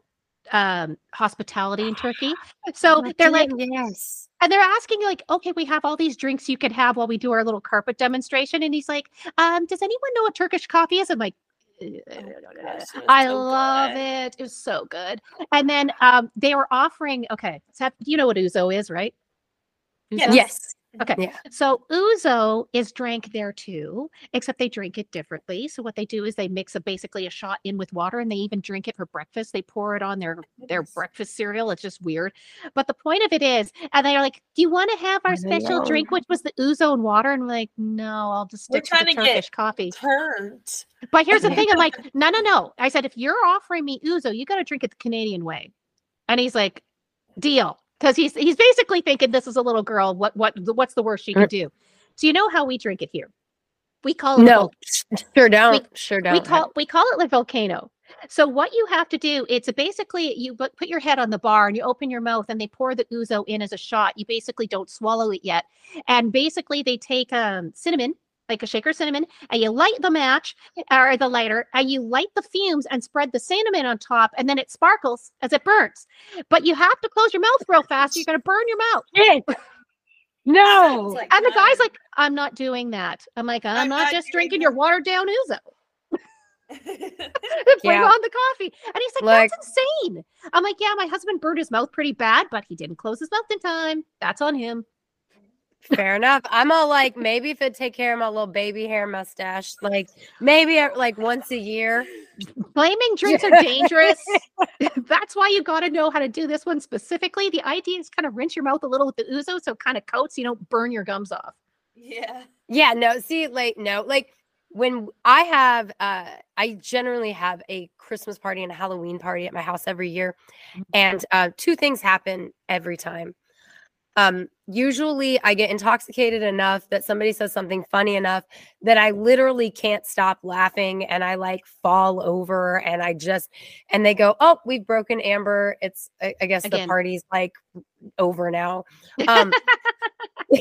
um hospitality in Turkey. So they're like yes. and they're asking like, okay, we have all these drinks you could have while we do our little carpet demonstration. And he's like, um, does anyone know what Turkish coffee is? I'm like, gosh, I love good. it. It was so good. And then um, they were offering, okay, so you know what ouzo is, right? Yes. Yes. Okay. Yeah. So ouzo is drank there too, except they drink it differently. So what they do is they mix a basically a shot in with water, and they even drink it for breakfast. They pour it on their oh, their breakfast cereal. It's just weird. But the point of it is, and they're like, "Do you want to have our special drink, which was the ouzo and water?" And I'm like, "No, I'll just We're stick to the to get- Turkish coffee." Turned. But here's the thing: I'm like, "No, no, no." I said, "If you're offering me ouzo, you got to drink it the Canadian way." And he's like, "Deal." Because he's he's basically thinking this is a little girl. What what what's the worst she could do? So you know how we drink it here? We call it No, sure don't. sure don't. we call we call it the volcano. So what you have to do, it's a basically you put your head on the bar and you open your mouth and they pour the ouzo in as a shot. You basically don't swallow it yet, and basically they take um, cinnamon, like a shaker of cinnamon, and you light the match or the lighter, and you light the fumes and spread the cinnamon on top, and then it sparkles as it burns. But you have to close your mouth real fast. You're gonna burn your mouth. no. Like, And the guy's like, I'm not doing that. I'm like, I'm, I'm not, not just drinking that." your watered down ouzo. Bring Yeah. on the coffee. And he's like, Like- that's insane. I'm like, yeah, my husband burned his mouth pretty bad, but he didn't close his mouth in time. That's on him. Fair enough. I'm all like, maybe if it take care of my little baby hair mustache, like maybe like once a year. Flaming drinks are dangerous. That's why you got to know how to do this one specifically. The idea is kind of rinse your mouth a little with the ouzo so it kind of coats, you don't burn your gums off. yeah. Yeah, no, see, like, no, like when I have, uh, I generally have a Christmas party and a Halloween party at my house every year. And uh, two things happen every time. Um, usually I get intoxicated enough that somebody says something funny enough that I literally can't stop laughing and I like fall over and I just, and they go, Oh, we've broken Amber. It's, I, I guess Again. the party's like over now. Um,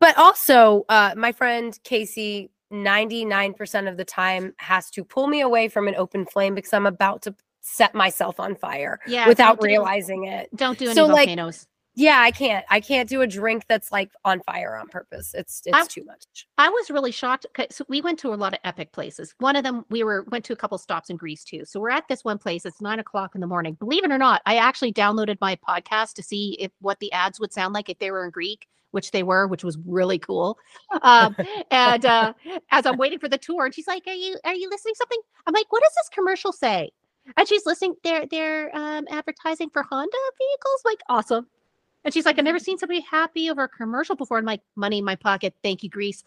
but also uh, my friend casey 99% of the time has to pull me away from an open flame because i'm about to set myself on fire Yeah. without don't do- realizing it Don't do any So, like, volcanoes. Yeah i can't i can't do a drink that's like on fire on purpose it's it's I- too much I was really shocked. So we went to a lot of epic places. One of them, we were went to a couple stops in Greece too. So we're at this one place. It's nine o'clock in the morning. Believe it or not, I actually downloaded my podcast to see if what the ads would sound like if they were in Greek, which they were, which was really cool. Um, and uh, as I'm waiting for the tour, and she's like, "Are you are you listening to something?" I'm like, "What does this commercial say?" And she's listening. They're they're um, advertising for Honda vehicles. Like awesome. And she's like, I've never seen somebody happy over a commercial before. I'm like, money in my pocket. Thank you, Greece.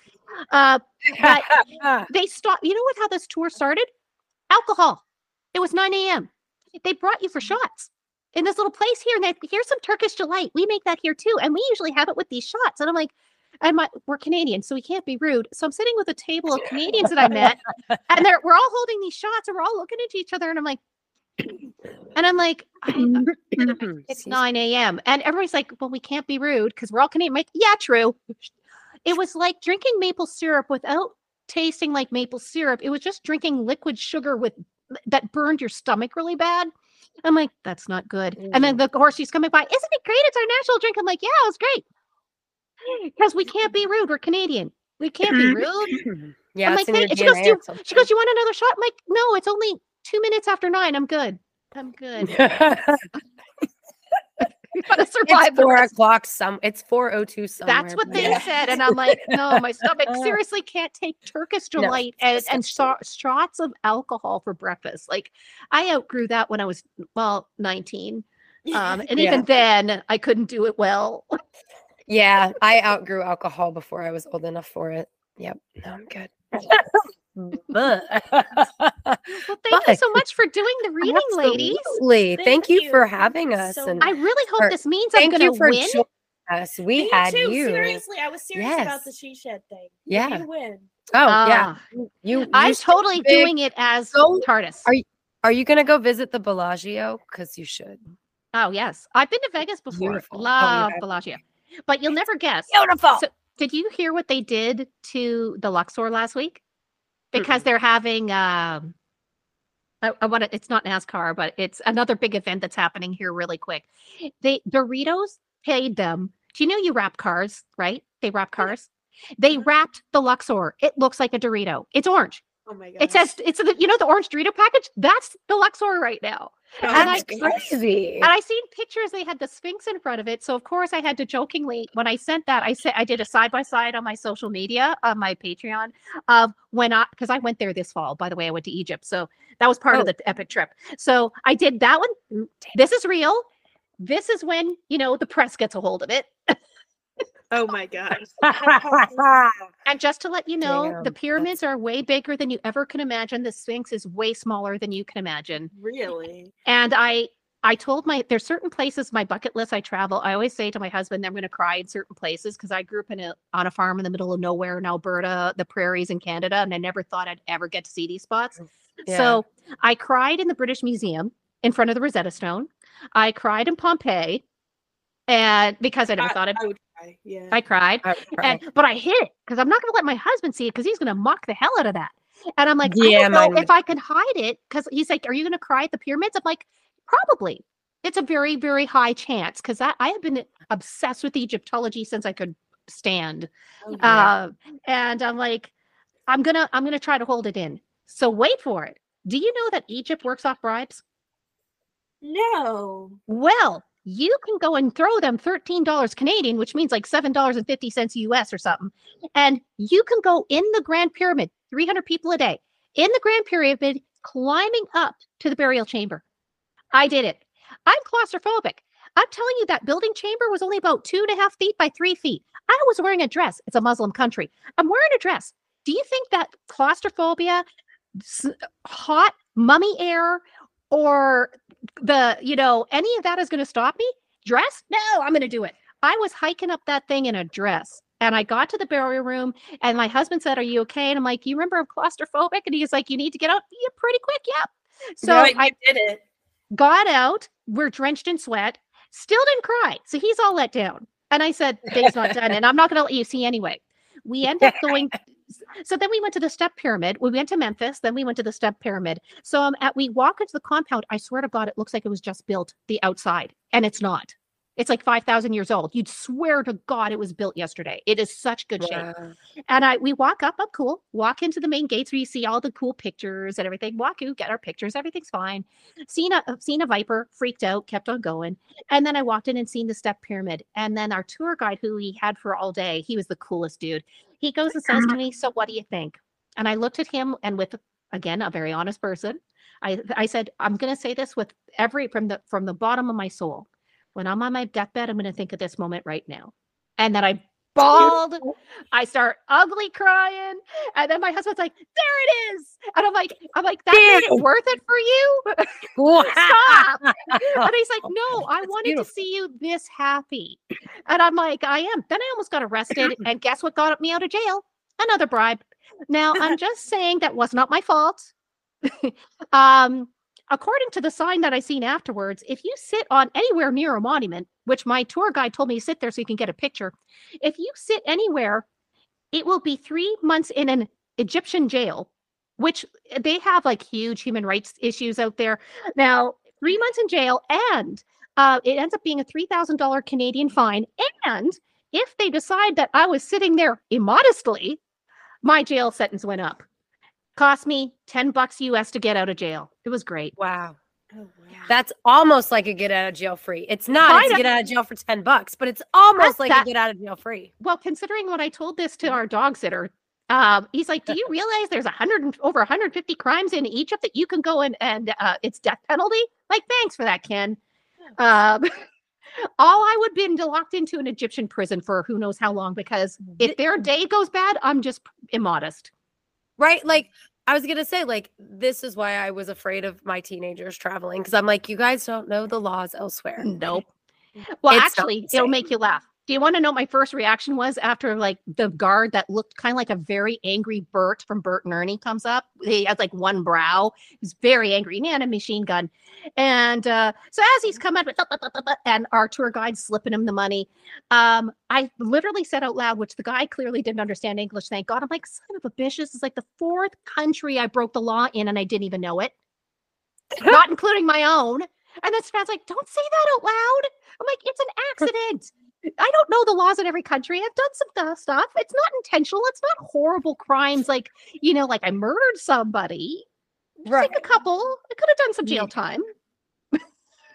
Uh, but they stopped. You know what? How this tour started? Alcohol. It was 9 a.m. They brought you for shots in this little place here, and they here's some Turkish delight. We make that here too, and we usually have it with these shots. And I'm like, and my we're Canadian, so we can't be rude. So I'm sitting with a table of Canadians that I met, and they're we're all holding these shots, and we're all looking at each other, and I'm like, and I'm like, it's 9 a.m. And everybody's like, well, we can't be rude because we're all Canadian. I'm like, yeah, true. It was like drinking maple syrup without tasting like maple syrup. It was just drinking liquid sugar with that burned your stomach really bad. I'm like, that's not good. And then mm. the horse she's coming by, isn't it great? It's our national drink. I'm like, yeah, it was great. Mm. Because we can't be rude. We're Canadian. We can't be mm. rude. yeah I'm like, in your "Thank-" and she goes, "Do- She goes, you want another shot? I'm like, no, it's only two minutes after nine. I'm good. I'm good. Gotta survive it's four o'clock some it's 402 somewhere That's what they yeah. said, and I'm like, no, my stomach seriously can't take Turkish No, delight and, and disgusting. shots of alcohol for breakfast. Like, I outgrew that when I was well 19, um, and Yeah. even then, I couldn't do it well. yeah i outgrew alcohol before i was old enough for it yep no, i'm good Well, thank you so much for doing the reading, ladies. Absolutely. Thank, Thank you, for having us. so and I really hope Or- this means I'm thank going you to for win. joining us. We Me had too, you. Seriously, I was serious Yes. about the she shed thing. Yeah. You win. Oh yeah. Ah, You. you I'm totally big- doing it as Go- TARDIS. Are you- Are you gonna go visit the Bellagio? Because you should. Oh yes, I've been to Vegas before. Beautiful. Oh, Love yeah. Bellagio, but you'll never guess. Beautiful. So, did you hear what they did to the Luxor last week? Because they're having um, I, I want to. It's not NASCAR, but it's another big event that's happening here really quick. They Doritos paid them. Do you know you wrap cars, right? They wrap cars. They Mhm. wrapped the Luxor. It looks like a Dorito. It's orange. Oh my god. It says it's the you know the orange Dorito package. That's the Luxor right now. and I- That's crazy. And I seen pictures. They had the Sphinx in front of it, so of course I had to jokingly when I sent that I said I did a side by side on my social media on my Patreon of when I because I went there this fall. By the way, I went to Egypt, so that was part of Oh. the epic trip. So I did that one. This is real. This is when you know the press gets a hold of it. Oh my gosh. And just to let you know, Damn, the that's- pyramids are way bigger than you ever can imagine. The Sphinx is way smaller than you can imagine. really? And I I told my there's certain places my bucket list I travel. I always say to my husband I'm going to cry in certain places because I grew up in a on a farm in the middle of nowhere in Alberta, the prairies in Canada, and I never thought I'd ever get to see these spots. Oh, yeah. So I cried in the British Museum in front of the Rosetta Stone. I cried in Pompeii, and because I never thought I'd, I would Yeah. I cried. I. And but I hid it because I'm not going to let my husband see it because he's going to mock the hell out of that. And I'm like, I Yeah, don't know if I can hide it because he's like, "Are you going to cry at the pyramids?" I'm like, probably. It's a very very high chance because I, I have been obsessed with Egyptology since I could stand. Oh, yeah. Uh, and I'm like, I'm gonna I'm gonna try to hold it in. So wait for it. Do you know that Egypt works off bribes? no. Well, you can go and throw them $13 Canadian, which means like $7.50 US or something. And you can go in the Grand Pyramid, 300 people a day, in the Grand Pyramid, climbing up to the burial chamber. I did it. I'm claustrophobic. I'm telling you, that building chamber was only about two and a half feet by three feet. I was wearing a dress. It's a Muslim country. I'm wearing a dress. Do you think that claustrophobia, hot mummy air, or the you know any of that is going to stop me? Dress? No i'm going to do it. I was hiking up that thing in a dress and i got to the burial room and my husband said are you okay? And i'm like you remember i'm claustrophobic? And he's like you need to get out. Yeah pretty quick yep. So No, you i did it. got out we're drenched in sweat still didn't cry so he's all let down. And i said day's not done and i'm not going to let you see anyway. We end up going so then we went to the step pyramid. We went to memphis then we went to the step pyramid. So um, at we walk into the compound. I swear to god it looks like it was just built the outside and it's not it's like 5000 years old you'd swear to god it was built yesterday it is such good shape and I we walk up, up cool, walk into the main gates where you see all the cool pictures and everything. Walk get our pictures, everything's fine. Seen a seen a viper, freaked out, kept on going. And then I walked in and seen the step pyramid. And then our tour guide, who we had for all day, he was the coolest dude. He goes and says to me, So what do you think? And I looked at him and with again a very honest person, I I said, I'm gonna say this with every from the from the bottom of my soul. When I'm on my deathbed, I'm gonna think of this moment right now. And then I bawled. I start ugly crying, and then my husband's like, "There it is," and I'm like, "I'm like that it worth it for you." Stop. and he's like, "No, I wanted beautiful. to see you this happy," and I'm like, "I am." Then I almost got arrested, and guess what got me out of jail? Another bribe. Now I'm just saying that was not my fault. um, according to the sign that I seen afterwards, if you sit on anywhere near a monument, which my tour guide told me to sit there so you can get a picture, if you sit anywhere, it will be three months in an Egyptian jail, which eh, they have like huge human rights issues out there. Now, three months in jail, and uh, it ends up being a three thousand dollar Canadian fine. And if they decide that I was sitting there immodestly, my jail sentence went up. Cost me ten bucks US to get out of jail. It was great. wow. Oh, wow. That's almost like a get out of jail free. It's not. It's Kinda. a get out of jail for 10 bucks, but it's almost like that- a get out of jail free. Well, considering when I told this to our dog sitter, um, he's like, "Do you realize there's a hundred over 150 crimes in Egypt that you can go and and uh, it's death penalty?" Like, thanks for that, Ken. Um, all I would been locked into an Egyptian prison for who knows how long because if their day goes bad, I'm just immodest. Right? Like I was gonna say, like, this is why I was afraid of my teenagers traveling because I'm like, you guys don't know the laws elsewhere. Nope. Well, It's actually, it'll make you laugh. Do you want to know what my first reaction was after like the guard that looked kind of like a very angry Bert from Bert and Ernie comes up? He has like one brow. He's very angry. And he had a machine gun. And uh, so as he's coming up, and our tour guide slipping him the money, um, I literally said out loud, which the guy clearly didn't understand English. Thank God. I'm like, son of a bitch, this is like the fourth country I broke the law in, and I didn't even know it, not including my own. And then Samantha's like, don't say that out loud. I'm like, it's an accident. I don't know the laws in every country. I've done some stuff. It's not intentional. It's not horrible crimes like, you know, like I murdered somebody. Just Right. Like a couple. I could have done some jail time.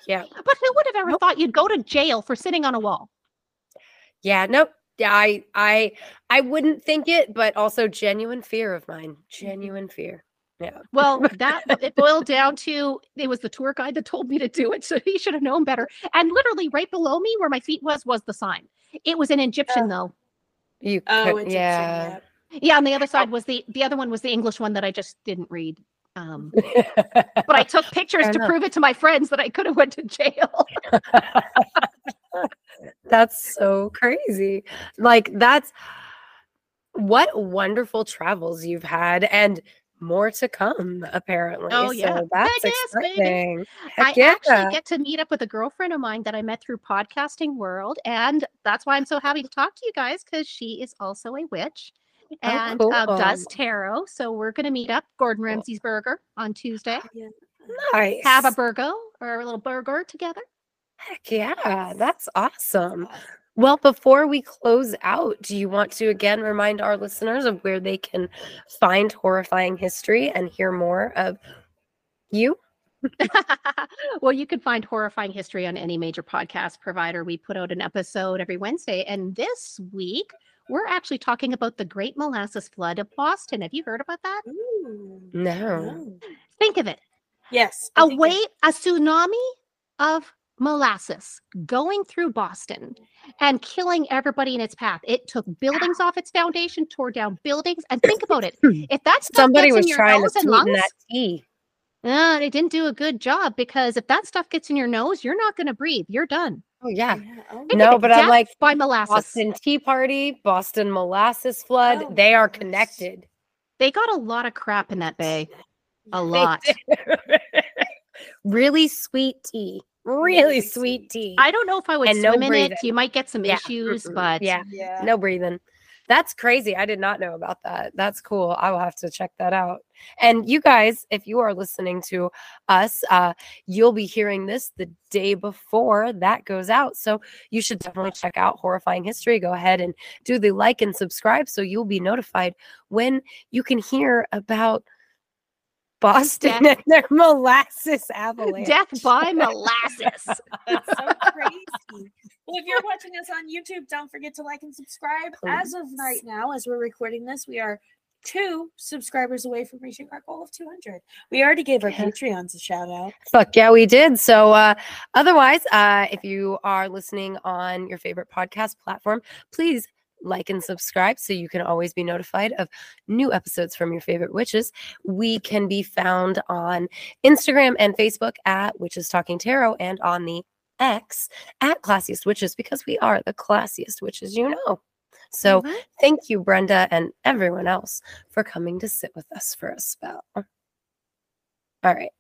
Yeah. But who would have ever thought you'd go to jail for sitting on a wall? Yeah, nope. Yeah, I I I wouldn't think it, but also genuine fear of mine. Mm-hmm. Genuine fear. Yeah. Well, that it boiled down to it was the tour guide that told me to do it, so he should have known better. And literally right below me, where my feet was, was the sign. It was an Egyptian though. You Oh, could, Egyptian, yeah. Yeah, on the other side was the the other one was the English one that I just didn't read. Um, but I took pictures Fair to enough. prove it to my friends that I could have went to jail. that's so crazy. Like that's what wonderful travels you've had and more to come apparently. Oh, yeah. So that's Heck yes, exciting. I yeah. actually get to meet up with a girlfriend of mine that I met through podcasting world, and that's why I'm so happy to talk to you guys because she is also a witch and uh, does tarot. So we're gonna meet up Gordon Ramsay's Burger on Tuesday. nice. Have a burger or a little burger together. Heck yeah, that's awesome. Well, before we close out, do you want to again remind our listeners of where they can find horrifying history and hear more of you? well, you can find horrifying history on any major podcast provider. We put out an episode every Wednesday, and this week we're actually talking about the Great Molasses Flood of Boston. Have you heard about that? Ooh, No. no. Think of it. Yes. I a think wave, a tsunami of molasses going through Boston and killing everybody in its path. It took buildings off its foundation, tore down buildings, and think about it. If that stuff Somebody was trying to nose and sweeten lungs, that tea. uh, they didn't do a good job because if that stuff gets in your nose, you're not going to breathe. You're done. Oh yeah. Yeah, oh No, but I'm like, by molasses. Boston Tea Party, Boston Molasses Flood, Oh, they are connected. They got a lot of crap in that bay. A lot. really sweet tea. Really Really sweet sweet. tea. I don't know if I would And no swim in it. You might get some Yeah, issues, but yeah, Yeah. no breathing. That's crazy. I did not know about that. That's cool. I will have to check that out. And you guys, if you are listening to us, uh, you'll be hearing this the day before that goes out. So you should definitely check out Horrifying History. Go ahead and do the like and subscribe so you'll be notified when you can hear about Boston Death. and their molasses avalanche. death by molasses. That's so crazy. Well, if you're watching us on YouTube, don't forget to like and subscribe. As of right now, as we're recording this, we are two subscribers away from reaching our goal of 200. We already gave our Yeah. Patreons a shout out. Fuck yeah, we did. So, uh, otherwise, uh, if you are listening on your favorite podcast platform, please like and subscribe so you can always be notified of new episodes from your favorite witches. We can be found on Instagram and Facebook at Witches Talking Tarot and on the X at Classiest Witches because we are the classiest witches you know. So, Mhm. thank you, Brenda, and everyone else for coming to sit with us for a spell. All right.